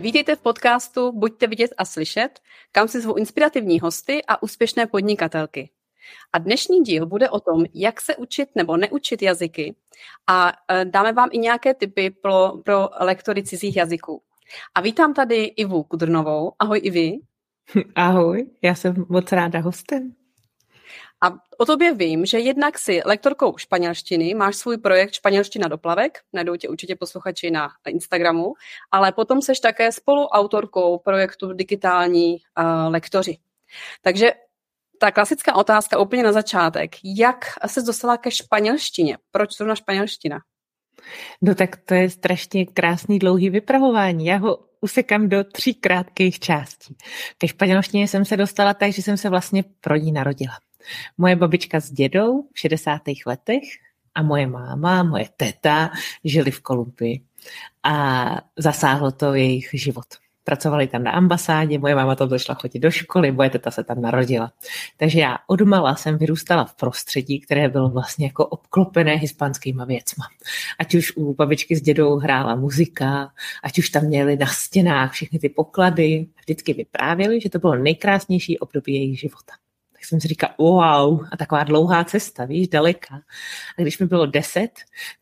Vítejte v podcastu Buďte vidět a slyšet, kam si zvou inspirativní hosty a úspěšné podnikatelky. A dnešní díl bude o tom, jak se učit nebo neučit jazyky a e, dáme vám i nějaké tipy pro, pro lektory cizích jazyků. A vítám tady Ivu Kudrnovou. Ahoj Ivi. Ahoj, já jsem moc ráda hostem. A o tobě vím, že jednak si lektorkou španělštiny, máš svůj projekt Španělština do plavek, najdou tě určitě posluchači na Instagramu, ale potom seš také spoluautorkou projektu Digitální uh, lektoři. Takže ta klasická otázka úplně na začátek. Jak se dostala ke španělštině? Proč zrovna španělština? No tak to je strašně krásný dlouhý vypravování. Já ho usekám do tří krátkých částí. Ke španělštině jsem se dostala tak, že jsem se vlastně pro ní narodila. Moje babička s dědou v 60. letech a moje máma, moje teta žili v Kolumbii a zasáhlo to jejich život. Pracovali tam na ambasádě, moje máma tam došla chodit do školy, moje teta se tam narodila. Takže já odmala jsem vyrůstala v prostředí, které bylo vlastně jako obklopené hispánskýma věcma. Ať už u babičky s dědou hrála muzika, ať už tam měli na stěnách všechny ty poklady, vždycky vyprávěli, že to bylo nejkrásnější období jejich života tak jsem si říkala, wow, a taková dlouhá cesta, víš, daleka. A když mi bylo deset,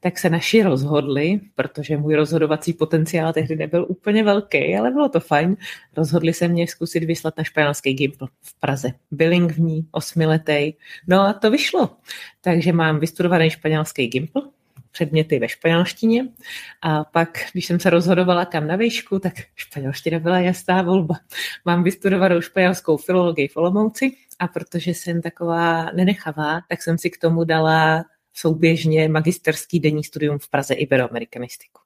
tak se naši rozhodli, protože můj rozhodovací potenciál tehdy nebyl úplně velký, ale bylo to fajn, rozhodli se mě zkusit vyslat na španělský gimpl v Praze. Bilingvní, osmiletý. No a to vyšlo. Takže mám vystudovaný španělský gimpl, předměty ve španělštině a pak, když jsem se rozhodovala kam na výšku, tak španělština byla jasná volba. Mám vystudovanou španělskou filologii v Olomouci a protože jsem taková nenechavá, tak jsem si k tomu dala souběžně magisterský denní studium v Praze iberoamerikanistiku.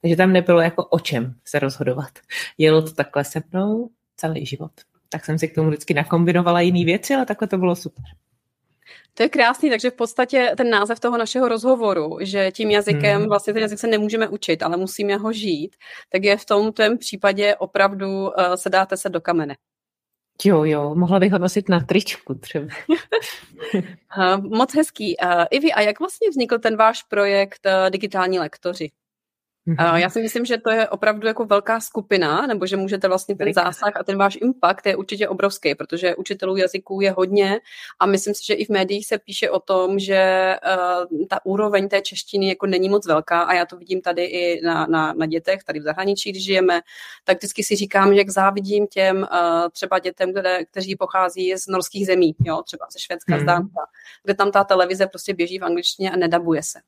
Takže tam nebylo jako o čem se rozhodovat. Jelo to takhle se mnou celý život. Tak jsem si k tomu vždycky nakombinovala jiné věci, ale takhle to bylo super. To je krásný, takže v podstatě ten název toho našeho rozhovoru, že tím jazykem, hmm. vlastně ten jazyk se nemůžeme učit, ale musíme ho žít, tak je v tom případě opravdu uh, se dáte se do kamene. Jo, jo, mohla bych ho nosit na tričku třeba. Moc hezký. Ivi, a jak vlastně vznikl ten váš projekt uh, Digitální lektoři? Mm-hmm. Já si myslím, že to je opravdu jako velká skupina, nebo že můžete vlastně ten zásah a ten váš impact je určitě obrovský, protože učitelů jazyků je hodně a myslím si, že i v médiích se píše o tom, že uh, ta úroveň té češtiny jako není moc velká a já to vidím tady i na, na, na dětech, tady v zahraničí, když žijeme, tak vždycky si říkám, že jak závidím těm uh, třeba dětem, které, kteří pochází z norských zemí, jo, třeba ze Švédska, mm-hmm. z Dánska, kde tam ta televize prostě běží v angličtině a nedabuje se.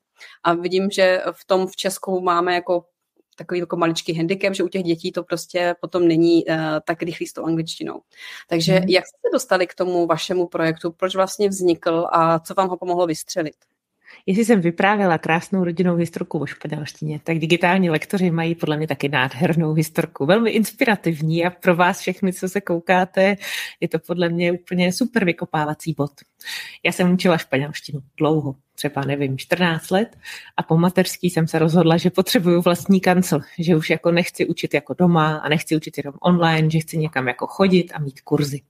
A vidím, že v tom v Česku máme jako takový jako maličký handicap, že u těch dětí to prostě potom není uh, tak rychlý s tou angličtinou. Takže hmm. jak jste se dostali k tomu vašemu projektu, proč vlastně vznikl a co vám ho pomohlo vystřelit? Jestli jsem vyprávěla krásnou rodinnou historku o španělštině, tak digitální lektoři mají podle mě taky nádhernou historku. Velmi inspirativní a pro vás všechny, co se koukáte, je to podle mě úplně super vykopávací bod. Já jsem učila španělštinu dlouho, třeba nevím, 14 let a po mateřský jsem se rozhodla, že potřebuju vlastní kancel, že už jako nechci učit jako doma a nechci učit jenom online, že chci někam jako chodit a mít kurzy.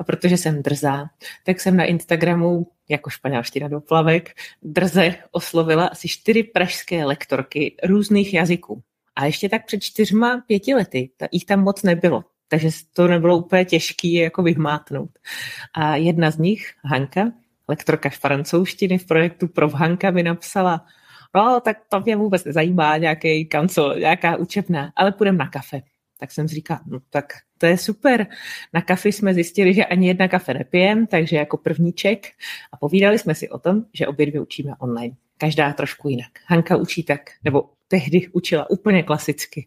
A protože jsem drzá, tak jsem na Instagramu jako španělština do plavek drze oslovila asi čtyři pražské lektorky různých jazyků. A ještě tak před čtyřma, pěti lety, ta, jich tam moc nebylo takže to nebylo úplně těžké jako vyhmátnout. A jedna z nich, Hanka, lektorka francouzštiny v projektu pro Hanka mi napsala, no tak to mě vůbec nezajímá, nějaký kancel, nějaká učebná, ale půjdeme na kafe. Tak jsem si říkala, no tak to je super. Na kafe jsme zjistili, že ani jedna kafe nepijem, takže jako prvníček a povídali jsme si o tom, že obě dvě učíme online. Každá trošku jinak. Hanka učí tak, nebo tehdy učila úplně klasicky.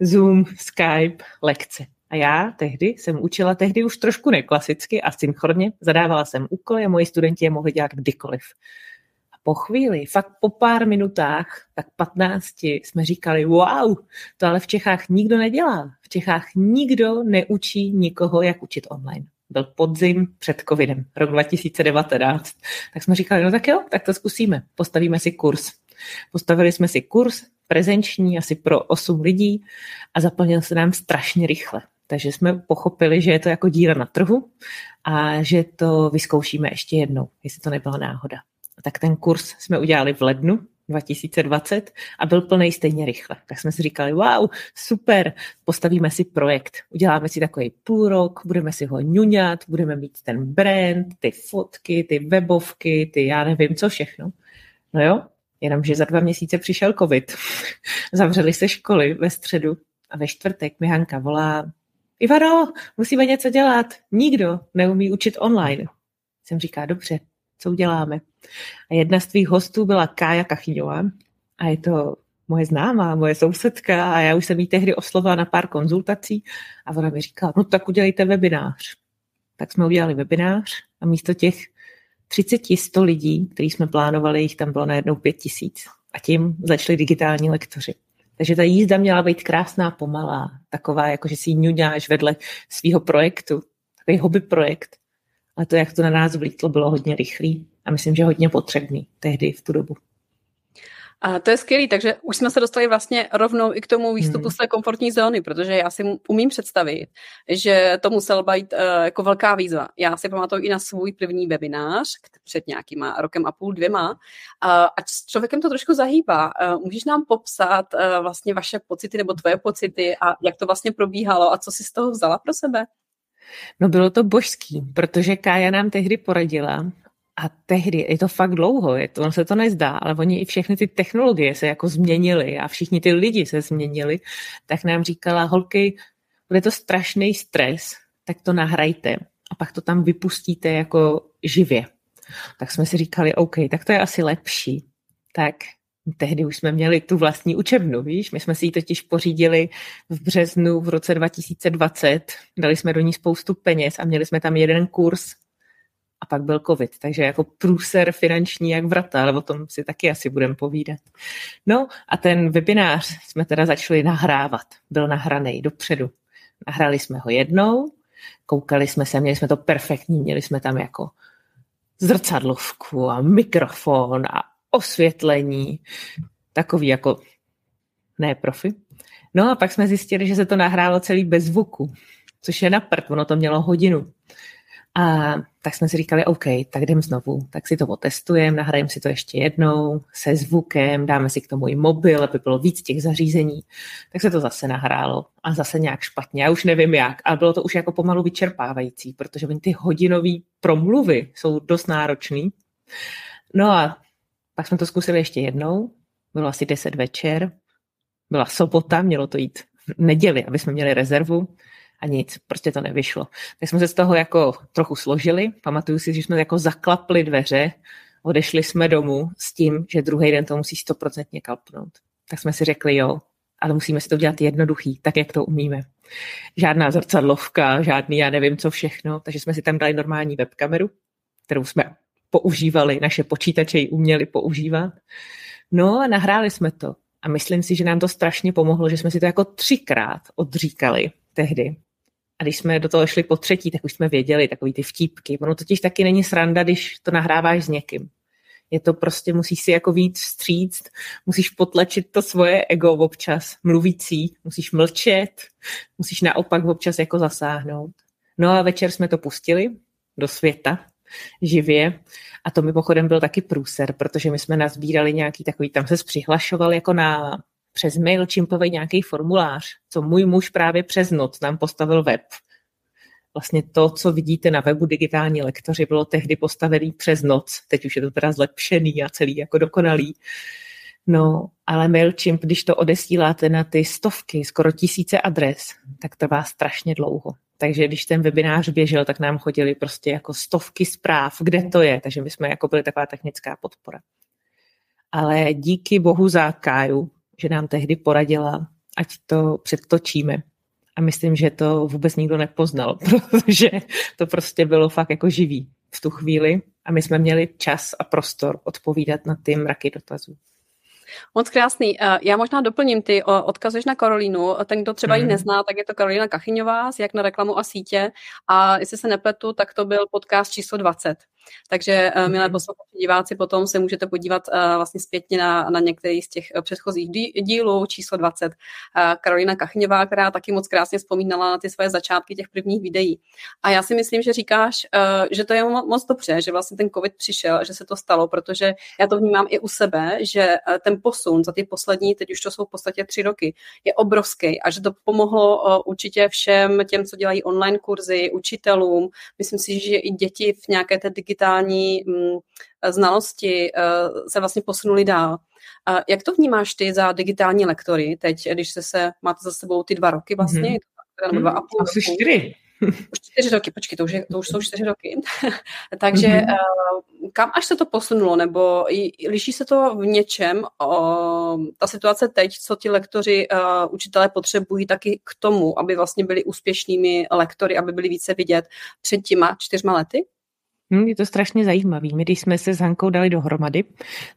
Zoom, Skype, lekce. Já tehdy jsem učila tehdy už trošku neklasicky a synchronně. Zadávala jsem úkoly a moji studenti je mohli dělat kdykoliv. A po chvíli, fakt po pár minutách, tak 15, jsme říkali, wow, to ale v Čechách nikdo nedělá. V Čechách nikdo neučí nikoho, jak učit online. Byl podzim před covidem, rok 2019. Tak jsme říkali, no tak jo, tak to zkusíme. Postavíme si kurz. Postavili jsme si kurz prezenční asi pro 8 lidí a zaplnil se nám strašně rychle. Takže jsme pochopili, že je to jako díra na trhu a že to vyzkoušíme ještě jednou, jestli to nebyla náhoda. Tak ten kurz jsme udělali v lednu 2020 a byl plný stejně rychle. Tak jsme si říkali, wow, super, postavíme si projekt, uděláme si takový půl rok, budeme si ho ňuňat, budeme mít ten brand, ty fotky, ty webovky, ty já nevím co všechno. No jo, jenomže za dva měsíce přišel covid. Zavřeli se školy ve středu a ve čtvrtek mi Hanka volá, Ivano, musíme něco dělat. Nikdo neumí učit online. Jsem říká, dobře, co uděláme? A jedna z tvých hostů byla Kája Kachyňová a je to moje známá, moje sousedka a já už jsem jí tehdy oslovila na pár konzultací a ona mi říkala, no tak udělejte webinář. Tak jsme udělali webinář a místo těch 30, 100 lidí, který jsme plánovali, jich tam bylo najednou 5 tisíc. A tím začali digitální lektoři. Takže ta jízda měla být krásná, pomalá, taková, jako že si ji ňuňáš vedle svého projektu, takový hobby projekt. Ale to, jak to na nás vlítlo, bylo hodně rychlý a myslím, že hodně potřebný tehdy v tu dobu. A to je skvělé, takže už jsme se dostali vlastně rovnou i k tomu výstupu hmm. z té komfortní zóny, protože já si umím představit, že to musel být uh, jako velká výzva. Já si pamatuju i na svůj první webinář před nějakýma rokem a půl, dvěma, uh, a s člověkem to trošku zahýbá. Uh, můžeš nám popsat uh, vlastně vaše pocity nebo tvoje pocity a jak to vlastně probíhalo a co si z toho vzala pro sebe? No bylo to božský, protože Kája nám tehdy poradila, a tehdy, je to fakt dlouho, je to, on se to nezdá, ale oni i všechny ty technologie se jako změnily a všichni ty lidi se změnili, tak nám říkala, holky, bude to strašný stres, tak to nahrajte a pak to tam vypustíte jako živě. Tak jsme si říkali, OK, tak to je asi lepší. Tak tehdy už jsme měli tu vlastní učebnu, víš, my jsme si ji totiž pořídili v březnu v roce 2020, dali jsme do ní spoustu peněz a měli jsme tam jeden kurz a pak byl covid, takže jako průser finanční jak vrata, ale o tom si taky asi budeme povídat. No a ten webinář jsme teda začali nahrávat, byl nahraný dopředu. Nahrali jsme ho jednou, koukali jsme se, měli jsme to perfektní, měli jsme tam jako zrcadlovku a mikrofon a osvětlení, takový jako ne profi. No a pak jsme zjistili, že se to nahrálo celý bez zvuku, což je na prd, ono to mělo hodinu. A tak jsme si říkali, OK, tak jdem znovu, tak si to otestujeme, nahrajeme si to ještě jednou se zvukem, dáme si k tomu i mobil, aby bylo víc těch zařízení. Tak se to zase nahrálo a zase nějak špatně, já už nevím jak, ale bylo to už jako pomalu vyčerpávající, protože ty hodinové promluvy jsou dost náročný. No a pak jsme to zkusili ještě jednou, bylo asi 10 večer, byla sobota, mělo to jít v neděli, aby jsme měli rezervu a nic, prostě to nevyšlo. Tak jsme se z toho jako trochu složili, pamatuju si, že jsme jako zaklapli dveře, odešli jsme domů s tím, že druhý den to musí stoprocentně kalpnout. Tak jsme si řekli, jo, ale musíme si to dělat jednoduchý, tak jak to umíme. Žádná zrcadlovka, žádný já nevím co všechno, takže jsme si tam dali normální webkameru, kterou jsme používali, naše počítače ji uměli používat. No a nahráli jsme to. A myslím si, že nám to strašně pomohlo, že jsme si to jako třikrát odříkali tehdy. A když jsme do toho šli po třetí, tak už jsme věděli takový ty vtípky. Ono totiž taky není sranda, když to nahráváš s někým. Je to prostě, musíš si jako víc vstříct, musíš potlačit to svoje ego občas, mluvící, musíš mlčet, musíš naopak občas jako zasáhnout. No a večer jsme to pustili do světa, živě. A to mimochodem byl taky průser, protože my jsme nazbírali nějaký takový, tam se přihlašoval jako na přes MailChimpový nějaký formulář, co můj muž právě přes noc nám postavil web. Vlastně to, co vidíte na webu digitální lektoři, bylo tehdy postavený přes noc. Teď už je to teda zlepšený a celý jako dokonalý. No, ale MailChimp, když to odesíláte na ty stovky, skoro tisíce adres, tak trvá strašně dlouho. Takže když ten webinář běžel, tak nám chodili prostě jako stovky zpráv, kde to je. Takže my jsme jako byli taková technická podpora. Ale díky bohu za Káju, že nám tehdy poradila, ať to předtočíme. A myslím, že to vůbec nikdo nepoznal, protože to prostě bylo fakt jako živý v tu chvíli a my jsme měli čas a prostor odpovídat na ty mraky dotazů. Moc krásný. Eh, já možná doplním, ty odkazuješ na Karolínu. Ten, kdo třeba ji mhm. nezná, tak je to Karolína Kachyňová z Jak na reklamu a sítě. A jestli se nepletu, tak to byl podcast číslo 20. Takže, uh, milé posluchači, diváci, potom se můžete podívat uh, vlastně zpětně na, na některý z těch předchozích dílů, číslo 20. Uh, Karolina Kachněvá, která taky moc krásně vzpomínala na ty své začátky těch prvních videí. A já si myslím, že říkáš, uh, že to je moc dobře, že vlastně ten COVID přišel, že se to stalo, protože já to vnímám i u sebe, že uh, ten posun za ty poslední, teď už to jsou v podstatě tři roky, je obrovský a že to pomohlo uh, určitě všem těm, co dělají online kurzy, učitelům. Myslím si, že i děti v nějaké té digitální mm, znalosti uh, se vlastně posunuli dál. Jak to vnímáš ty za digitální lektory teď, když se, se máte za sebou ty dva roky vlastně, mm-hmm. nebo dva a půl Asi čtyři. Už čtyři roky, počkej, to už, je, to už jsou čtyři roky. Takže mm-hmm. uh, kam až se to posunulo, nebo liší se to v něčem, uh, ta situace teď, co ti lektoři, uh, učitelé potřebují taky k tomu, aby vlastně byli úspěšnými lektory, aby byli více vidět před těma čtyřma lety? Hmm, je to strašně zajímavý. My, když jsme se s Hankou dali dohromady,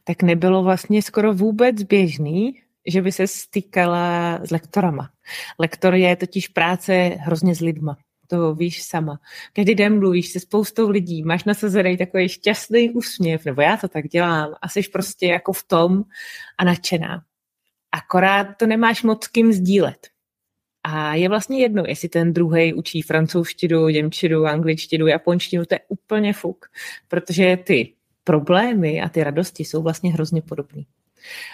tak nebylo vlastně skoro vůbec běžný, že by se stýkala s lektorama. Lektor je totiž práce hrozně s lidma to víš sama. Každý den mluvíš se spoustou lidí, máš nasazený takový šťastný úsměv, nebo já to tak dělám, a jsi prostě jako v tom a nadšená. Akorát to nemáš moc kým sdílet. A je vlastně jedno, jestli ten druhý učí francouzštinu, němčinu, angličtinu, japonštinu, to je úplně fuk, protože ty problémy a ty radosti jsou vlastně hrozně podobné.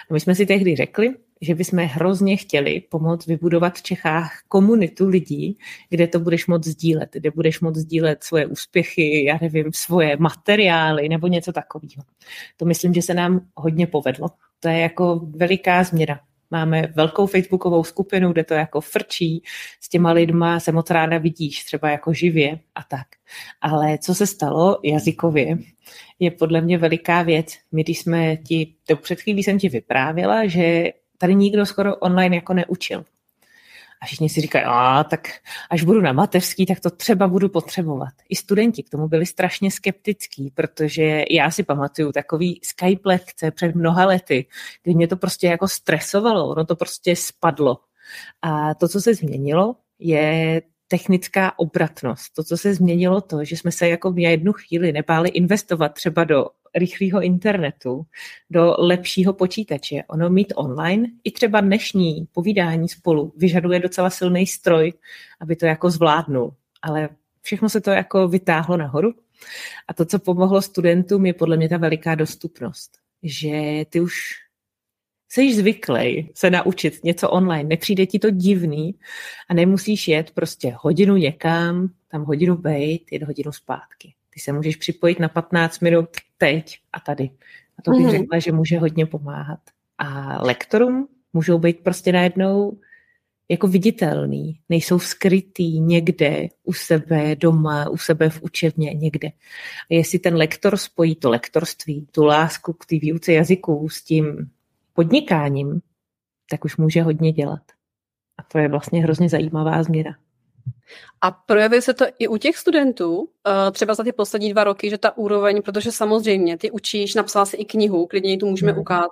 A my jsme si tehdy řekli, že bychom hrozně chtěli pomoct vybudovat v Čechách komunitu lidí, kde to budeš moct sdílet, kde budeš moct sdílet svoje úspěchy, já nevím, svoje materiály nebo něco takového. To myslím, že se nám hodně povedlo. To je jako veliká změna. Máme velkou facebookovou skupinu, kde to jako frčí, s těma lidma se moc ráda vidíš, třeba jako živě a tak. Ale co se stalo jazykově, je podle mě veliká věc. My, když jsme ti, to před chvílí jsem ti vyprávěla, že tady nikdo skoro online jako neučil. A všichni si říkají, a tak až budu na mateřský, tak to třeba budu potřebovat. I studenti k tomu byli strašně skeptický, protože já si pamatuju takový Skype lekce před mnoha lety, kdy mě to prostě jako stresovalo, ono to prostě spadlo. A to, co se změnilo, je technická obratnost. To, co se změnilo, to, že jsme se jako v jednu chvíli nebáli investovat třeba do rychlého internetu, do lepšího počítače. Ono mít online, i třeba dnešní povídání spolu, vyžaduje docela silný stroj, aby to jako zvládnul. Ale všechno se to jako vytáhlo nahoru. A to, co pomohlo studentům, je podle mě ta veliká dostupnost. Že ty už jsi zvyklý se naučit něco online, nepřijde ti to divný a nemusíš jet prostě hodinu někam, tam hodinu bejt, jet hodinu zpátky. Ty se můžeš připojit na 15 minut teď a tady. A to bych mm-hmm. řekla, že může hodně pomáhat. A lektorům můžou být prostě najednou jako viditelný, nejsou skrytý někde u sebe doma, u sebe v učebně, někde. A jestli ten lektor spojí to lektorství, tu lásku k té výuce jazyků s tím podnikáním, tak už může hodně dělat. A to je vlastně hrozně zajímavá změna. A projevuje se to i u těch studentů, eh, třeba za ty poslední dva roky, že ta úroveň, protože samozřejmě ty učíš, napsala si i knihu, klidně ji tu můžeme hmm. ukázat,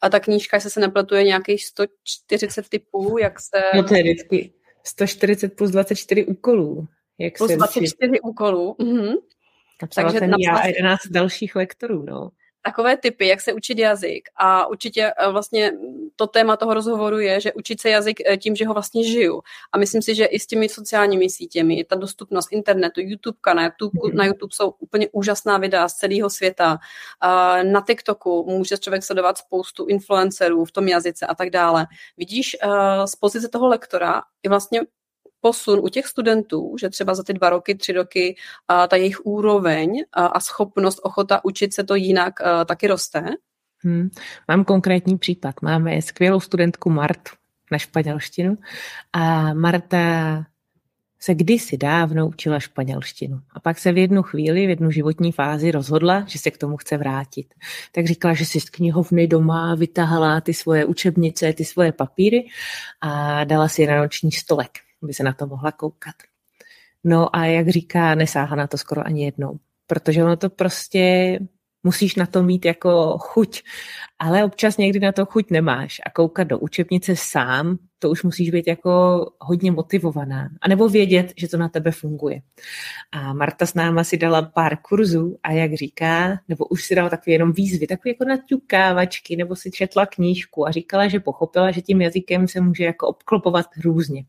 a ta knížka, jestli se nepletuje, nějakých 140 typů, jak se... No to je vždycky 140 plus 24 úkolů. Jak plus se 24 úkolů. Mhm. Napsala Takže jsem napsala já a 11 dalších lektorů, no takové typy, jak se učit jazyk. A určitě eh, vlastně to téma toho rozhovoru je, že učit se jazyk eh, tím, že ho vlastně žiju. A myslím si, že i s těmi sociálními sítěmi, ta dostupnost internetu, YouTube, na YouTube, mm. na YouTube jsou úplně úžasná videa z celého světa. Na TikToku může člověk sledovat spoustu influencerů v tom jazyce a tak dále. Vidíš eh, z pozice toho lektora i vlastně posun u těch studentů, že třeba za ty dva roky, tři roky a ta jejich úroveň a, a schopnost, ochota učit se to jinak a, taky roste? Hmm. Mám konkrétní případ. Máme skvělou studentku Martu na španělštinu a Marta se kdysi dávno učila španělštinu. A pak se v jednu chvíli, v jednu životní fázi rozhodla, že se k tomu chce vrátit. Tak říkala, že si z knihovny doma vytahala ty svoje učebnice, ty svoje papíry a dala si na noční stolek aby se na to mohla koukat. No a jak říká, nesáhla na to skoro ani jednou, protože ono to prostě musíš na to mít jako chuť, ale občas někdy na to chuť nemáš a koukat do učebnice sám to už musíš být jako hodně motivovaná. A nebo vědět, že to na tebe funguje. A Marta s náma si dala pár kurzů a jak říká, nebo už si dala takové jenom výzvy, takové jako naťukávačky, nebo si četla knížku a říkala, že pochopila, že tím jazykem se může jako obklopovat různě.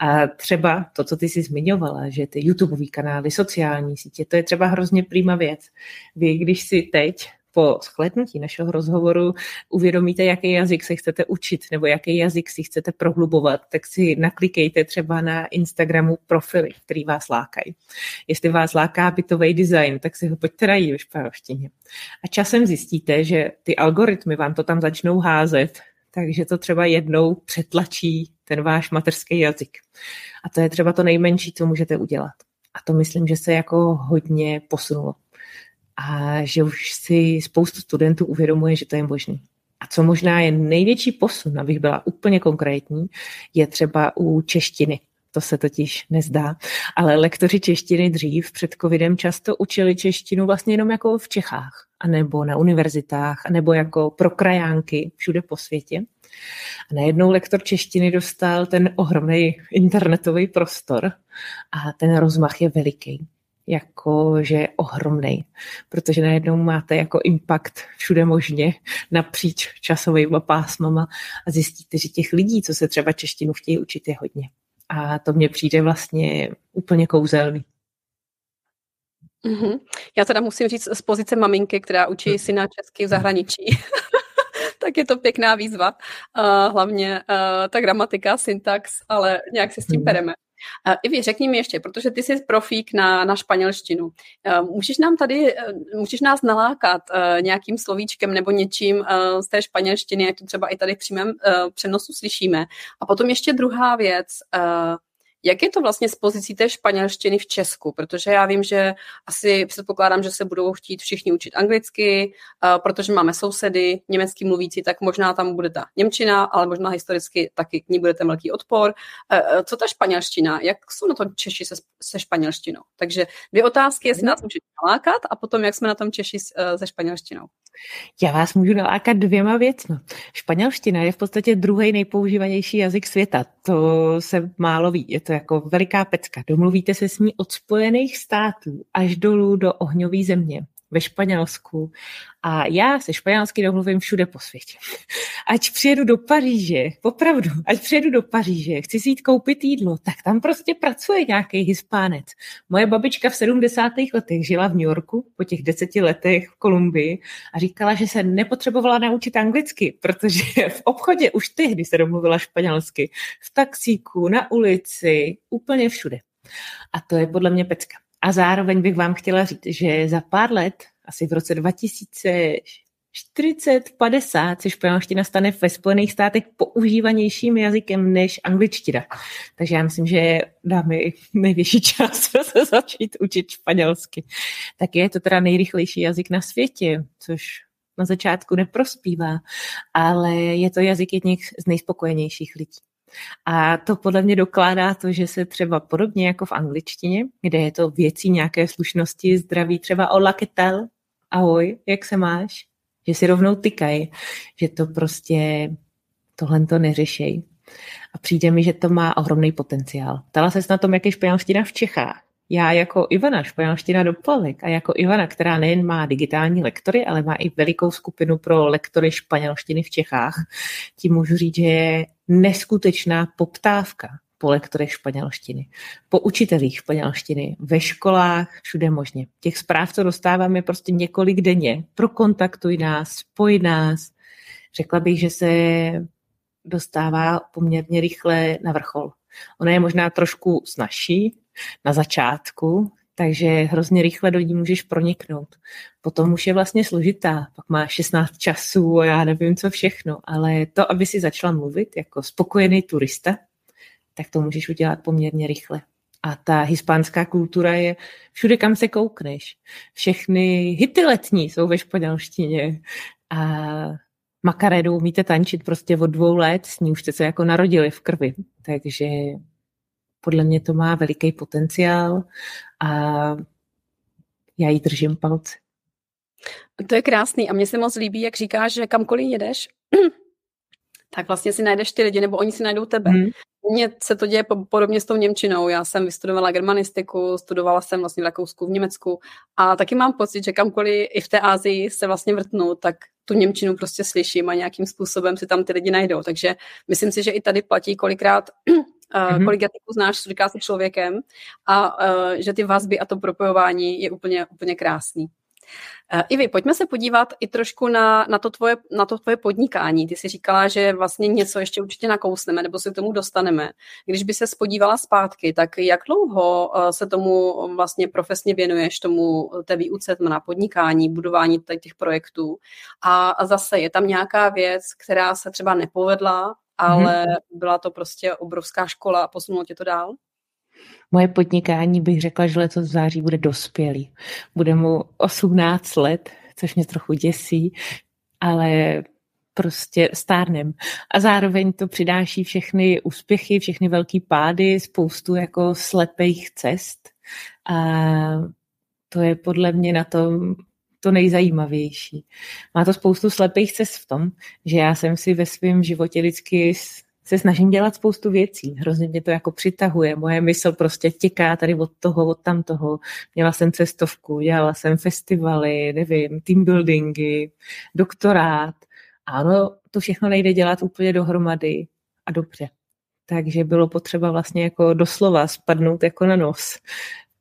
A třeba to, co ty jsi zmiňovala, že ty YouTube kanály, sociální sítě, to je třeba hrozně prýma věc. Vy, když si teď po shlednutí našeho rozhovoru uvědomíte, jaký jazyk se chcete učit nebo jaký jazyk si chcete prohlubovat, tak si naklikejte třeba na Instagramu profily, který vás lákají. Jestli vás láká bytový design, tak si ho pojďte najít ve španělštině. A časem zjistíte, že ty algoritmy vám to tam začnou házet, takže to třeba jednou přetlačí ten váš materský jazyk. A to je třeba to nejmenší, co můžete udělat. A to myslím, že se jako hodně posunulo a že už si spoustu studentů uvědomuje, že to je možné. A co možná je největší posun, abych byla úplně konkrétní, je třeba u češtiny. To se totiž nezdá. Ale lektoři češtiny dřív před covidem často učili češtinu vlastně jenom jako v Čechách, anebo na univerzitách, anebo jako pro krajánky všude po světě. A najednou lektor češtiny dostal ten ohromný internetový prostor a ten rozmach je veliký jako že je ohromný, protože najednou máte jako impact všude možně napříč časovými pásmama a zjistíte, že těch lidí, co se třeba češtinu chtějí učit, je hodně. A to mně přijde vlastně úplně kouzelný. Mm-hmm. Já teda musím říct z pozice maminky, která učí hm. syna česky v zahraničí. tak je to pěkná výzva. Uh, hlavně uh, ta gramatika, syntax, ale nějak se s tím pereme. Ivi, řekni mi ještě, protože ty jsi profík na, na španělštinu. Můžeš nám tady, můžeš nás nalákat nějakým slovíčkem nebo něčím z té španělštiny, jak to třeba i tady v přímém přenosu slyšíme. A potom ještě druhá věc, jak je to vlastně s pozicí té španělštiny v Česku? Protože já vím, že asi předpokládám, že se budou chtít všichni učit anglicky, protože máme sousedy, německý mluvící, tak možná tam bude ta Němčina, ale možná historicky taky k ní bude ten velký odpor. Co ta španělština? Jak jsou na tom Češi se, se španělštinou? Takže dvě otázky, jestli nás můžete nalákat a potom, jak jsme na tom Češi se španělštinou. Já vás můžu nalákat dvěma věcmi. Španělština je v podstatě druhý nejpoužívanější jazyk světa. To se málo ví. Je to jako veliká pecka. Domluvíte se s ní od Spojených států až dolů do ohňové země ve Španělsku a já se španělsky domluvím všude po světě. Ať přijedu do Paříže, opravdu, ať přijedu do Paříže, chci si jít koupit jídlo, tak tam prostě pracuje nějaký hispánec. Moje babička v 70. letech žila v New Yorku po těch deseti letech v Kolumbii a říkala, že se nepotřebovala naučit anglicky, protože v obchodě už tehdy se domluvila španělsky. V taxíku, na ulici, úplně všude. A to je podle mě pecka. A zároveň bych vám chtěla říct, že za pár let, asi v roce 2040, 50, se španělština stane ve Spojených státech používanějším jazykem než angličtina. Takže já myslím, že dáme největší čas se začít učit španělsky. Tak je to teda nejrychlejší jazyk na světě, což na začátku neprospívá, ale je to jazyk jedných z nejspokojenějších lidí. A to podle mě dokládá to, že se třeba podobně jako v angličtině, kde je to věcí nějaké slušnosti, zdraví, třeba o laketel, ahoj, jak se máš, že si rovnou tykají, že to prostě tohle to neřešej. A přijde mi, že to má ohromný potenciál. Ptala se na tom, jak je španělština v Čechách já jako Ivana, španělština do plavek a jako Ivana, která nejen má digitální lektory, ale má i velikou skupinu pro lektory španělštiny v Čechách, tím můžu říct, že je neskutečná poptávka po lektorech španělštiny, po učitelích španělštiny, ve školách, všude možně. Těch zpráv, co dostáváme prostě několik denně. Prokontaktuj nás, spoj nás. Řekla bych, že se dostává poměrně rychle na vrchol. Ona je možná trošku snažší, na začátku, takže hrozně rychle do ní můžeš proniknout. Potom už je vlastně složitá, pak má 16 časů a já nevím co všechno, ale to, aby si začala mluvit jako spokojený turista, tak to můžeš udělat poměrně rychle. A ta hispánská kultura je všude, kam se koukneš. Všechny hity letní jsou ve španělštině. A makaredu umíte tančit prostě od dvou let, s ní už jste se jako narodili v krvi. Takže podle mě to má veliký potenciál a já jí držím palce. To je krásný a mně se moc líbí, jak říkáš, že kamkoliv jedeš, tak vlastně si najdeš ty lidi, nebo oni si najdou tebe. Hmm. Mně se to děje podobně s tou Němčinou. Já jsem vystudovala germanistiku, studovala jsem vlastně v Rakousku, v Německu a taky mám pocit, že kamkoliv i v té Ázii se vlastně vrtnu, tak tu Němčinu prostě slyším a nějakým způsobem si tam ty lidi najdou. Takže myslím si, že i tady platí kolikrát mm-hmm. kolik jazyků znáš, říká si člověkem a uh, že ty vazby a to propojování je úplně, úplně krásný. Uh, Ivi, pojďme se podívat i trošku na, na, to tvoje, na to tvoje podnikání. Ty jsi říkala, že vlastně něco ještě určitě nakousneme, nebo se k tomu dostaneme. Když by se spodívala zpátky, tak jak dlouho uh, se tomu vlastně profesně věnuješ, tomu té výuce na podnikání, budování těch projektů? A, a zase je tam nějaká věc, která se třeba nepovedla, ale hmm. byla to prostě obrovská škola a posunulo tě to dál? Moje podnikání bych řekla, že letos v září bude dospělý. Bude mu 18 let, což mě trochu děsí, ale prostě stárnem. A zároveň to přidáší všechny úspěchy, všechny velký pády, spoustu jako slepých cest. A to je podle mě na tom to nejzajímavější. Má to spoustu slepých cest v tom, že já jsem si ve svém životě vždycky se snažím dělat spoustu věcí. Hrozně mě to jako přitahuje. Moje mysl prostě těká tady od toho, od tam toho. Měla jsem cestovku, dělala jsem festivaly, nevím, team buildingy, doktorát. Ano, to všechno nejde dělat úplně dohromady a dobře. Takže bylo potřeba vlastně jako doslova spadnout jako na nos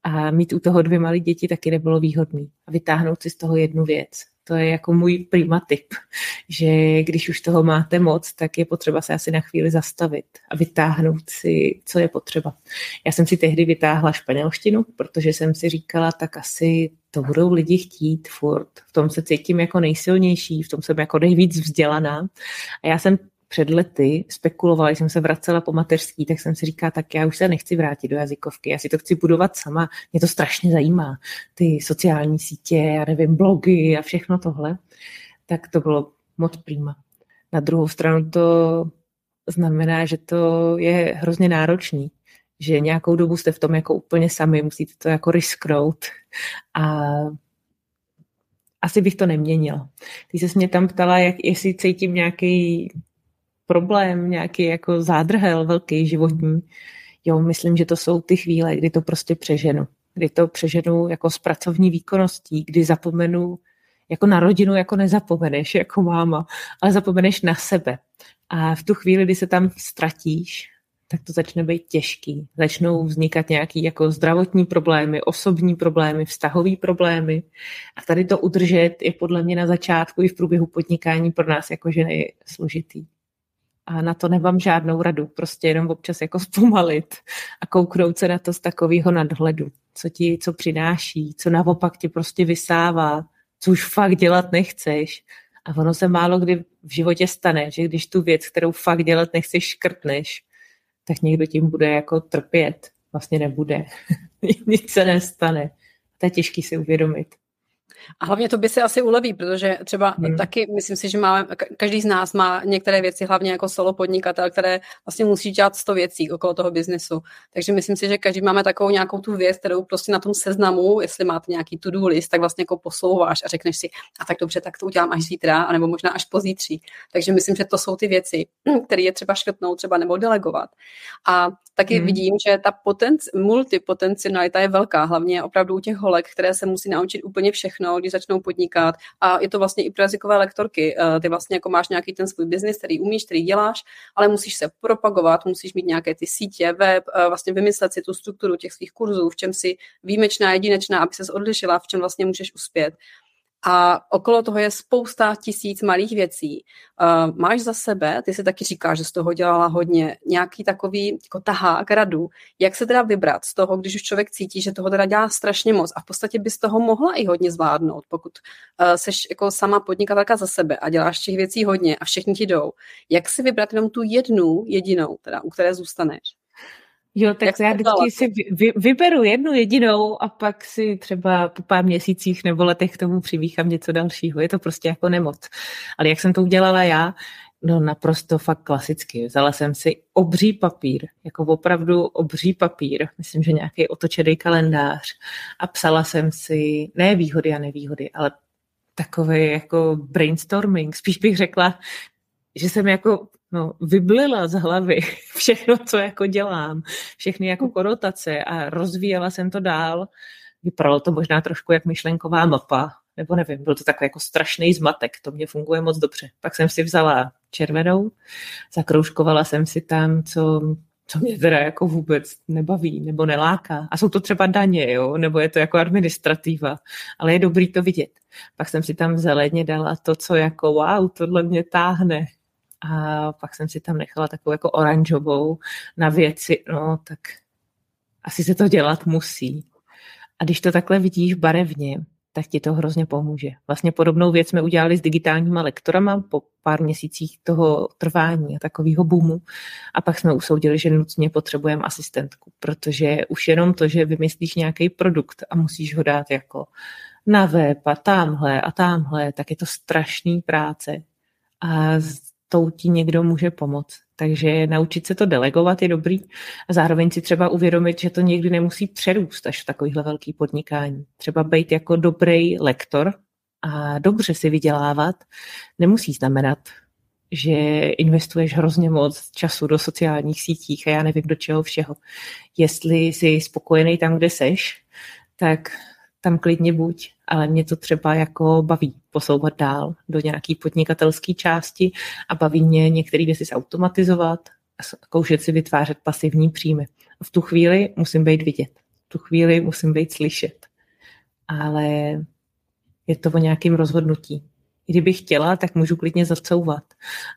a mít u toho dvě malé děti taky nebylo výhodný. A vytáhnout si z toho jednu věc. To je jako můj prima tip, že když už toho máte moc, tak je potřeba se asi na chvíli zastavit a vytáhnout si, co je potřeba. Já jsem si tehdy vytáhla španělštinu, protože jsem si říkala, tak asi to budou lidi chtít furt. V tom se cítím jako nejsilnější, v tom jsem jako nejvíc vzdělaná. A já jsem před lety spekulovala, když jsem se vracela po mateřský, tak jsem si říkala, tak já už se nechci vrátit do jazykovky, já si to chci budovat sama, mě to strašně zajímá, ty sociální sítě, já nevím, blogy a všechno tohle, tak to bylo moc prýma. Na druhou stranu to znamená, že to je hrozně náročný, že nějakou dobu jste v tom jako úplně sami, musíte to jako risknout a asi bych to neměnila. Ty se mě tam ptala, jak, jestli cítím nějaký problém, nějaký jako zádrhel velký životní, jo, myslím, že to jsou ty chvíle, kdy to prostě přeženu. Kdy to přeženu jako s pracovní výkonností, kdy zapomenu jako na rodinu, jako nezapomeneš, jako máma, ale zapomeneš na sebe. A v tu chvíli, kdy se tam ztratíš, tak to začne být těžký. Začnou vznikat nějaký jako zdravotní problémy, osobní problémy, vztahové problémy. A tady to udržet je podle mě na začátku i v průběhu podnikání pro nás jako ženy složitý a na to nemám žádnou radu, prostě jenom občas jako zpomalit a kouknout se na to z takového nadhledu, co ti, co přináší, co naopak ti prostě vysává, co už fakt dělat nechceš. A ono se málo kdy v životě stane, že když tu věc, kterou fakt dělat nechceš, škrtneš, tak někdo tím bude jako trpět. Vlastně nebude. Nic se nestane. To je těžký si uvědomit. A hlavně to by se asi uleví, protože třeba hmm. taky myslím si, že máme, každý z nás má některé věci, hlavně jako solo podnikatel, které vlastně musí dělat sto věcí okolo toho biznesu. Takže myslím si, že každý máme takovou nějakou tu věc, kterou prostě na tom seznamu, jestli máte nějaký to-do list, tak vlastně jako posouváš a řekneš si, a tak dobře, tak to udělám až zítra, anebo možná až pozítří. Takže myslím, že to jsou ty věci, které je třeba škrtnout třeba nebo delegovat. A taky hmm. vidím, že ta potenci- multipotencionalita je velká, hlavně opravdu u těch holek, které se musí naučit úplně všechno, když začnou podnikat. A je to vlastně i pro jazykové lektorky. Eh, ty vlastně jako máš nějaký ten svůj biznis, který umíš, který děláš, ale musíš se propagovat, musíš mít nějaké ty sítě, web, eh, vlastně vymyslet si tu strukturu těch svých kurzů, v čem si výjimečná, jedinečná, aby se odlišila, v čem vlastně můžeš uspět. A okolo toho je spousta tisíc malých věcí. Uh, máš za sebe, ty si taky říkáš, že z toho dělala hodně, nějaký takový jako tahák radu, jak se teda vybrat z toho, když už člověk cítí, že toho teda dělá strašně moc a v podstatě bys toho mohla i hodně zvládnout, pokud uh, seš jako sama podnikatelka za sebe a děláš těch věcí hodně a všichni ti jdou. Jak si vybrat jenom tu jednu jedinou, teda, u které zůstaneš? Jo, tak Jak já vždycky si vy, vyberu jednu jedinou a pak si třeba po pár měsících nebo letech k tomu přivýchám něco dalšího. Je to prostě jako nemoc. Ale jak jsem to udělala já, no naprosto fakt klasicky. Vzala jsem si obří papír, jako opravdu obří papír, myslím, že nějaký otočený kalendář a psala jsem si ne výhody a nevýhody, ale takový jako brainstorming. Spíš bych řekla, že jsem jako no, vyblila z hlavy všechno, co jako dělám, všechny jako konotace a rozvíjela jsem to dál. Vypadalo to možná trošku jak myšlenková mapa, nebo nevím, byl to takový jako strašný zmatek, to mě funguje moc dobře. Pak jsem si vzala červenou, zakroužkovala jsem si tam, co, co mě teda jako vůbec nebaví nebo neláká. A jsou to třeba daně, jo, nebo je to jako administrativa, ale je dobrý to vidět. Pak jsem si tam zeleně dala to, co jako wow, tohle mě táhne. A pak jsem si tam nechala takovou jako oranžovou na věci, no tak asi se to dělat musí. A když to takhle vidíš barevně, tak ti to hrozně pomůže. Vlastně podobnou věc jsme udělali s digitálníma lektorama po pár měsících toho trvání a takového boomu. A pak jsme usoudili, že nutně potřebujeme asistentku, protože už jenom to, že vymyslíš nějaký produkt a musíš ho dát jako na web a tamhle a tamhle, tak je to strašný práce. A tou ti někdo může pomoct. Takže naučit se to delegovat je dobrý a zároveň si třeba uvědomit, že to někdy nemusí přerůst až v takovýhle velký podnikání. Třeba být jako dobrý lektor a dobře si vydělávat nemusí znamenat, že investuješ hrozně moc času do sociálních sítích a já nevím do čeho všeho. Jestli jsi spokojený tam, kde seš, tak tam klidně buď, ale mě to třeba jako baví posouvat dál do nějaký podnikatelské části a baví mě některé věci zautomatizovat a zkoušet si vytvářet pasivní příjmy. V tu chvíli musím být vidět, v tu chvíli musím být slyšet, ale je to o nějakém rozhodnutí. Kdybych chtěla, tak můžu klidně zacouvat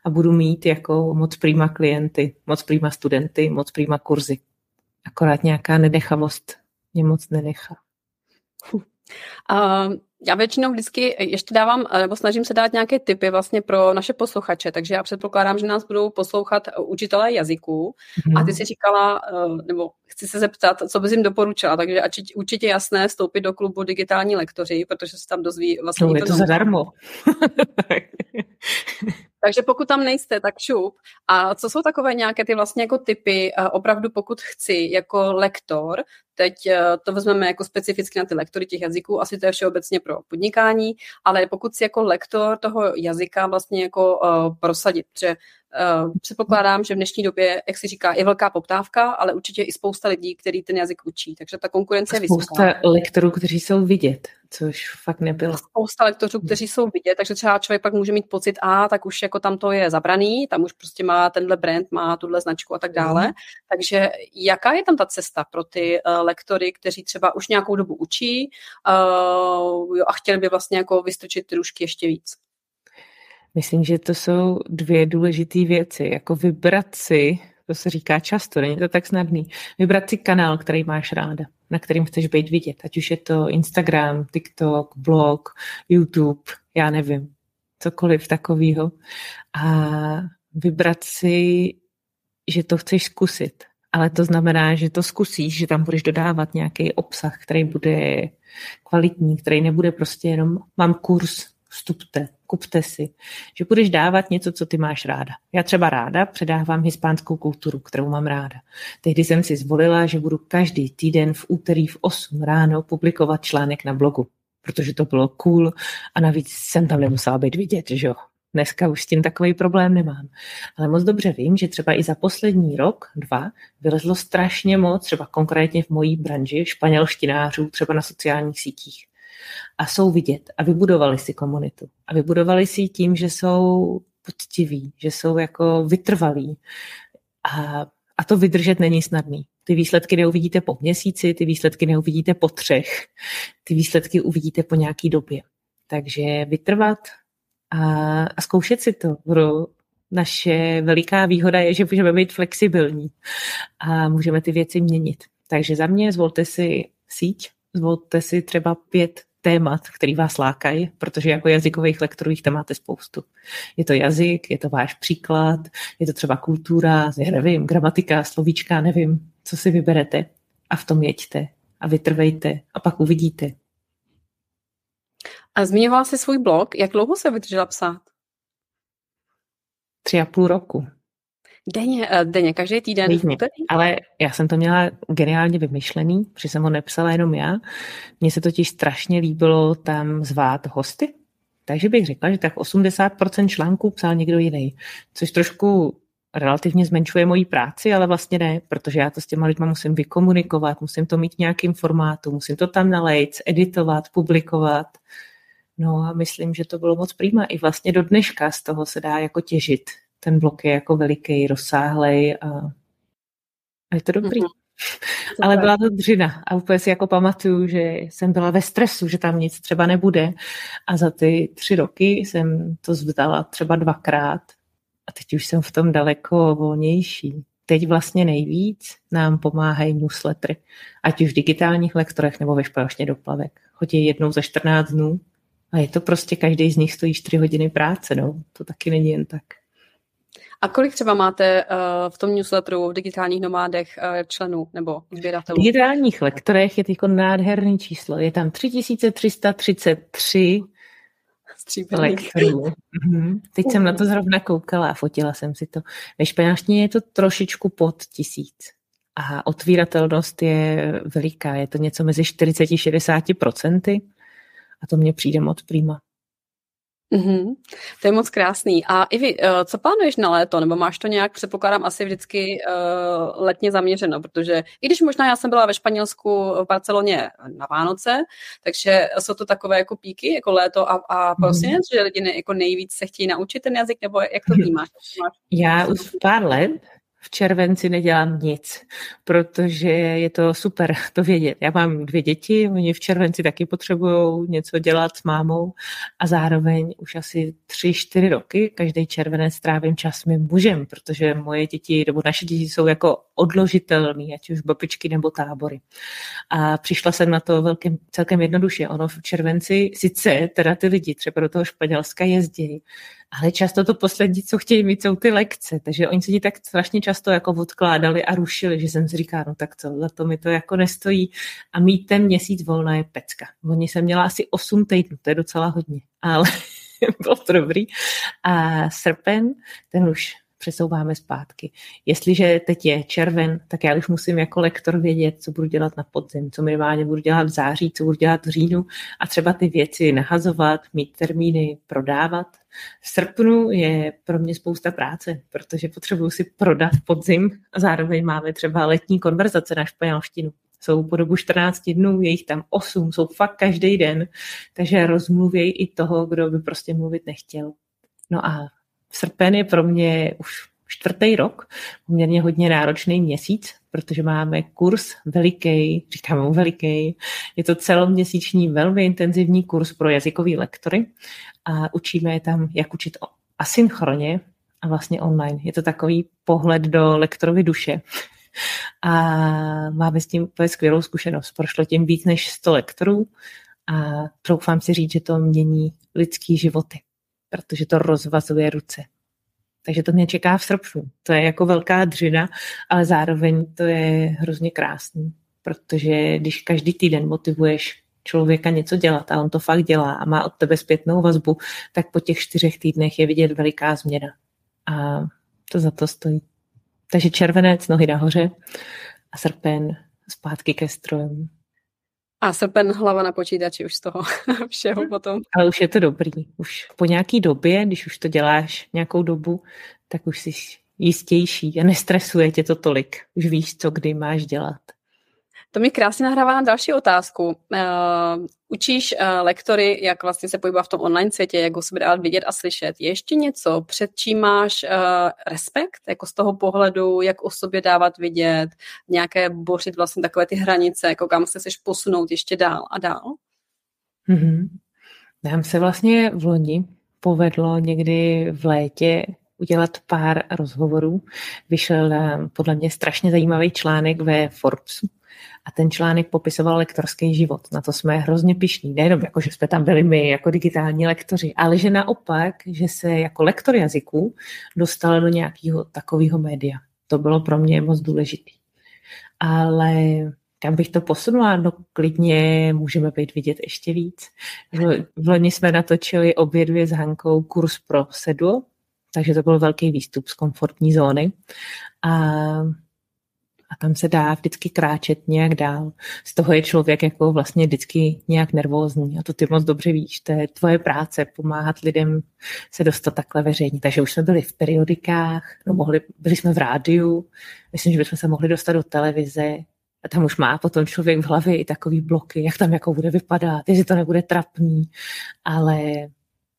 a budu mít jako moc prýma klienty, moc prýma studenty, moc prýma kurzy. Akorát nějaká nedechavost mě moc nenechá. Uh, já většinou vždycky ještě dávám, nebo snažím se dát nějaké typy vlastně pro naše posluchače, takže já předpokládám, že nás budou poslouchat učitelé jazyků mm. a ty si říkala, nebo chci se zeptat, co bys jim doporučila, takže určitě jasné vstoupit do klubu digitální lektoři, protože se tam dozví vlastně... No, je to, to zadarmo. Takže pokud tam nejste, tak šup. A co jsou takové nějaké ty vlastně jako typy, opravdu pokud chci jako lektor, teď eh, to vezmeme jako specificky na ty lektory těch jazyků, asi to je všeobecně pro podnikání, ale pokud si jako lektor toho jazyka vlastně jako uh, prosadit, protože Uh, předpokládám, že v dnešní době, jak si říká, je velká poptávka, ale určitě i spousta lidí, který ten jazyk učí. Takže ta konkurence je vysoká. Spousta lektorů, kteří jsou vidět, což fakt nebylo. Spousta lektorů, kteří jsou vidět, takže třeba člověk pak může mít pocit, a tak už jako tam to je zabraný, tam už prostě má tenhle brand, má tuhle značku a tak dále. Mm. Takže jaká je tam ta cesta pro ty uh, lektory, kteří třeba už nějakou dobu učí uh, jo, a chtěli by vlastně jako vystrčit ty ještě víc? Myslím, že to jsou dvě důležité věci. Jako vybrat si, to se říká často, není to tak snadný, vybrat si kanál, který máš ráda, na kterým chceš být vidět. Ať už je to Instagram, TikTok, blog, YouTube, já nevím, cokoliv takového. A vybrat si, že to chceš zkusit. Ale to znamená, že to zkusíš, že tam budeš dodávat nějaký obsah, který bude kvalitní, který nebude prostě jenom mám kurz, vstupte, kupte si, že budeš dávat něco, co ty máš ráda. Já třeba ráda předávám hispánskou kulturu, kterou mám ráda. Tehdy jsem si zvolila, že budu každý týden v úterý v 8 ráno publikovat článek na blogu, protože to bylo cool a navíc jsem tam nemusela být vidět, že jo. Dneska už s tím takový problém nemám. Ale moc dobře vím, že třeba i za poslední rok, dva, vylezlo strašně moc, třeba konkrétně v mojí branži, španělštinářů, třeba na sociálních sítích a jsou vidět a vybudovali si komunitu. A vybudovali si ji tím, že jsou poctiví, že jsou jako vytrvalí. A, a to vydržet není snadný. Ty výsledky neuvidíte po měsíci, ty výsledky neuvidíte po třech, ty výsledky uvidíte po nějaký době. Takže vytrvat a, a zkoušet si to. Naše veliká výhoda je, že můžeme být flexibilní a můžeme ty věci měnit. Takže za mě zvolte si síť, zvolte si třeba pět témat, který vás lákají, protože jako jazykových lektorů jich tam máte spoustu. Je to jazyk, je to váš příklad, je to třeba kultura, já nevím, gramatika, slovíčka, nevím, co si vyberete a v tom jeďte a vytrvejte a pak uvidíte. A zmiňovala jsi svůj blog, jak dlouho se vydržela psát? Tři a půl roku. Denně, eh, denně každý týden. Denně. Ale já jsem to měla geniálně vymyšlený, protože jsem ho nepsala jenom já. Mně se totiž strašně líbilo tam zvát hosty, takže bych řekla, že tak 80% článků psal někdo jiný, což trošku relativně zmenšuje moji práci, ale vlastně ne, protože já to s těma lidma musím vykomunikovat, musím to mít v nějakým formátu, musím to tam nalejt, editovat, publikovat. No a myslím, že to bylo moc prýma. I vlastně do dneška z toho se dá jako těžit. Ten blok je jako veliký, rozsáhlej a, a je to dobrý. Mm-hmm. Ale byla to dřina a úplně si jako pamatuju, že jsem byla ve stresu, že tam nic třeba nebude a za ty tři roky jsem to zvdala třeba dvakrát a teď už jsem v tom daleko volnější. Teď vlastně nejvíc nám pomáhají newslettery, ať už v digitálních lektorech nebo ve špatně doplavek. Chodí jednou za 14 dnů a je to prostě, každý z nich stojí 4 hodiny práce, no. To taky není jen tak. A kolik třeba máte uh, v tom newsletteru v digitálních nomádech uh, členů nebo sběratelů? V digitálních lektorech je teď nádherný číslo. Je tam 3333 lektorů. Mhm. Teď jsem na to zrovna koukala a fotila jsem si to. Ve španělštině je to trošičku pod tisíc. A otvíratelnost je veliká. Je to něco mezi 40-60%. A to mně přijde moc prýma. Mm-hmm. To je moc krásný. A i vy, uh, co plánuješ na léto? Nebo máš to nějak, předpokládám, asi vždycky uh, letně zaměřeno, protože i když možná já jsem byla ve Španělsku v Barceloně na Vánoce, takže jsou to takové jako píky, jako léto a, a prosinec, mm-hmm. že lidi jako nejvíc se chtějí naučit ten jazyk, nebo jak to vnímáš? Já už pár let v červenci nedělám nic, protože je to super to vědět. Já mám dvě děti, oni v červenci taky potřebují něco dělat s mámou a zároveň už asi tři, čtyři roky každý červenec trávím čas mým mužem, protože moje děti nebo naše děti jsou jako odložitelný, ať už babičky nebo tábory. A přišla jsem na to velkým, celkem jednoduše. Ono v červenci sice teda ty lidi třeba do toho Španělska jezdí, ale často to poslední, co chtějí mít, jsou ty lekce. Takže oni se ti tak strašně často jako odkládali a rušili, že jsem si říkala, no tak co, za to mi to jako nestojí. A mít ten měsíc volna je pecka. Oni jsem měla asi 8 týdnů, to je docela hodně, ale bylo to dobrý. A srpen, ten už přesouváme zpátky. Jestliže teď je červen, tak já už musím jako lektor vědět, co budu dělat na podzim, co minimálně budu dělat v září, co budu dělat v říjnu a třeba ty věci nahazovat, mít termíny, prodávat. V srpnu je pro mě spousta práce, protože potřebuju si prodat podzim a zároveň máme třeba letní konverzace na španělštinu. Jsou po dobu 14 dnů, je jich tam 8, jsou fakt každý den, takže rozmluvěj i toho, kdo by prostě mluvit nechtěl. No a srpen je pro mě už čtvrtý rok, poměrně hodně náročný měsíc, protože máme kurz veliký, říkáme mu veliký, je to celoměsíční velmi intenzivní kurz pro jazykový lektory a učíme je tam, jak učit asynchronně a vlastně online. Je to takový pohled do lektorovy duše. A máme s tím úplně skvělou zkušenost. Prošlo tím víc než 100 lektorů a troufám si říct, že to mění lidský životy protože to rozvazuje ruce. Takže to mě čeká v srpnu. To je jako velká dřina, ale zároveň to je hrozně krásný, protože když každý týden motivuješ člověka něco dělat a on to fakt dělá a má od tebe zpětnou vazbu, tak po těch čtyřech týdnech je vidět veliká změna. A to za to stojí. Takže červenec, nohy nahoře a srpen zpátky ke strojům. A srpen hlava na počítači už z toho všeho hm. potom. Ale už je to dobrý. Už po nějaký době, když už to děláš nějakou dobu, tak už jsi jistější a nestresuje tě to tolik. Už víš, co kdy máš dělat. To mi krásně nahrává na další otázku. Uh, učíš uh, lektory, jak vlastně se pohybovat v tom online světě, jak ho sebe dát vidět a slyšet. Je ještě něco, před čím máš uh, respekt, jako z toho pohledu, jak o sobě dávat vidět, nějaké bořit vlastně takové ty hranice, jako kam se chceš posunout ještě dál a dál? Mm-hmm. Nám se vlastně v loni povedlo někdy v létě udělat pár rozhovorů. Vyšel podle mě strašně zajímavý článek ve Forbesu a ten článek popisoval lektorský život. Na to jsme hrozně pišní. Nejenom jako, že jsme tam byli my jako digitální lektoři, ale že naopak, že se jako lektor jazyků dostal do nějakého takového média. To bylo pro mě moc důležitý. Ale kam bych to posunula? No klidně můžeme být vidět ještě víc. V loni jsme natočili obě dvě s Hankou kurz pro sedlo, takže to byl velký výstup z komfortní zóny. A a tam se dá vždycky kráčet nějak dál. Z toho je člověk jako vlastně vždycky nějak nervózní a to ty moc dobře víš, to je tvoje práce, pomáhat lidem se dostat takhle veřejně. Takže už jsme byli v periodikách, no mohli, byli jsme v rádiu, myslím, že bychom se mohli dostat do televize, a tam už má potom člověk v hlavě i takový bloky, jak tam jako bude vypadat, jestli to nebude trapný, ale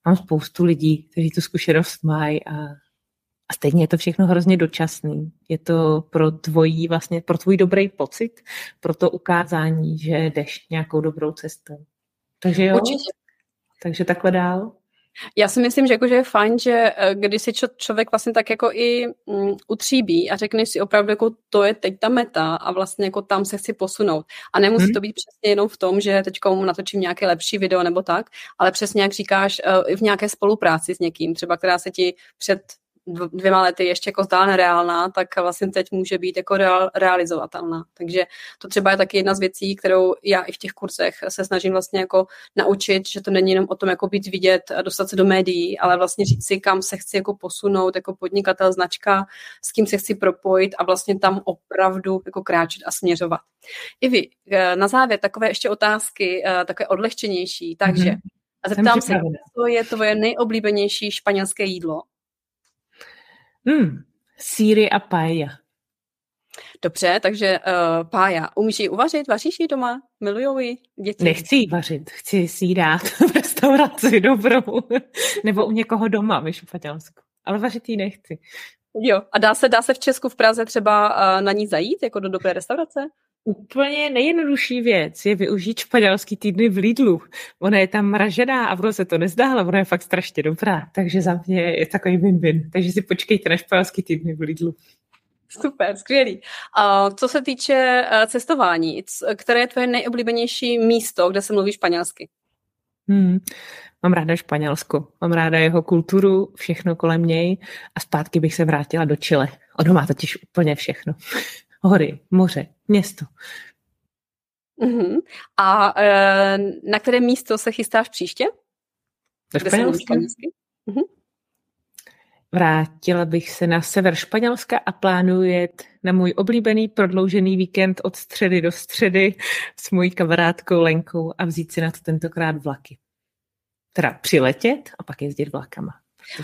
mám spoustu lidí, kteří tu zkušenost mají a, a stejně je to všechno hrozně dočasný. Je to pro tvojí, vlastně pro tvůj dobrý pocit, pro to ukázání, že jdeš nějakou dobrou cestou. Takže jo, Určitě. takže takhle dál. Já si myslím, že, jako, že je fajn, že eh, když si člověk vlastně tak jako i um, utříbí a řekne si opravdu, jako to je teď ta meta a vlastně jako tam se chci posunout. A nemusí hmm. to být přesně jenom v tom, že teď natočím nějaké lepší video nebo tak, ale přesně jak říkáš, uh, v nějaké spolupráci s někým, třeba která se ti před dvěma lety ještě jako zdá nereálná, tak vlastně teď může být jako real, realizovatelná. Takže to třeba je taky jedna z věcí, kterou já i v těch kurzech se snažím vlastně jako naučit, že to není jenom o tom jako být vidět a dostat se do médií, ale vlastně říct si, kam se chci jako posunout jako podnikatel, značka, s kým se chci propojit a vlastně tam opravdu jako kráčet a směřovat. I vy, eh, na závěr takové ještě otázky, eh, takové odlehčenější, takže mm-hmm. a zeptám se, co je tvoje nejoblíbenější španělské jídlo? Hmm, síry a paella. Dobře, takže uh, pája. Umíš ji uvařit? Vaříš ji doma? Milujou ji děti? Nechci ji vařit, chci si ji dát v restauraci dobrou. Nebo u někoho doma, v Španělsku. Ale vařit ji nechci. Jo, a dá se, dá se v Česku v Praze třeba uh, na ní zajít, jako do dobré restaurace? Úplně nejjednodušší věc je využít španělský týdny v Lidlu. Ona je tam mražená a ono se to nezdá, ale ona je fakt strašně dobrá. Takže za mě je takový win-win. Takže si počkejte na španělský týdny v Lidlu. Super, skvělý. A co se týče eh, cestování, které je tvoje nejoblíbenější místo, kde se mluví španělsky? Hmm. Mám ráda Španělsko, mám ráda jeho kulturu, všechno kolem něj a zpátky bych se vrátila do Chile. Ono má totiž úplně všechno hory, moře, město. Uh-huh. A e, na které místo se chystáš příště? Do Španělska. Uh-huh. Vrátila bych se na sever Španělska a plánuji jet na můj oblíbený prodloužený víkend od středy do středy s mojí kamarádkou Lenkou a vzít si na to tentokrát vlaky. Teda přiletět a pak jezdit vlakama.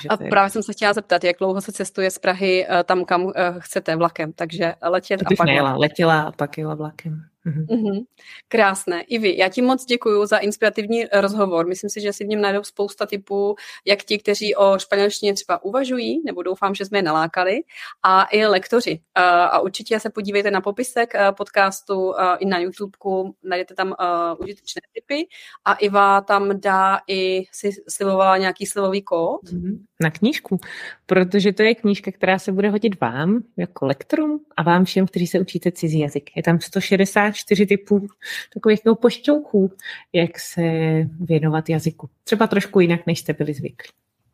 A je... právě jsem se chtěla zeptat, jak dlouho se cestuje z Prahy eh, tam, kam eh, chcete vlakem, takže letět a pak... Nejela, letěla a pak jela vlakem. Mm-hmm. Krásné. I vy. Já ti moc děkuji za inspirativní rozhovor. Myslím si, že si v něm najdou spousta typů, jak ti, kteří o španělštině třeba uvažují, nebo doufám, že jsme je nalákali, a i lektoři. A určitě se podívejte na popisek eh, podcastu i na YouTubeku, najdete tam užitečné typy a Iva tam dá i, si slivovala nějaký slivový kód. Mm-hmm. Na knížku, protože to je knížka, která se bude hodit vám jako lektorům a vám všem, kteří se učíte cizí jazyk. Je tam 160 čtyři typů takových jako pošťouchů, jak se věnovat jazyku. Třeba trošku jinak, než jste byli zvyklí.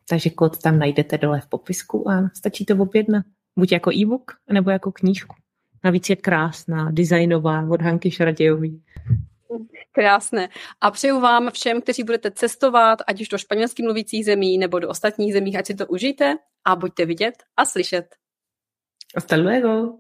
Takže kód tam najdete dole v popisku a stačí to objednat. Buď jako e-book, nebo jako knížku. Navíc je krásná, designová, od Hanky Šradějový. Krásné. A přeju vám všem, kteří budete cestovat, ať už do španělsky mluvících zemí nebo do ostatních zemí, ať si to užijte a buďte vidět a slyšet. Hasta luego.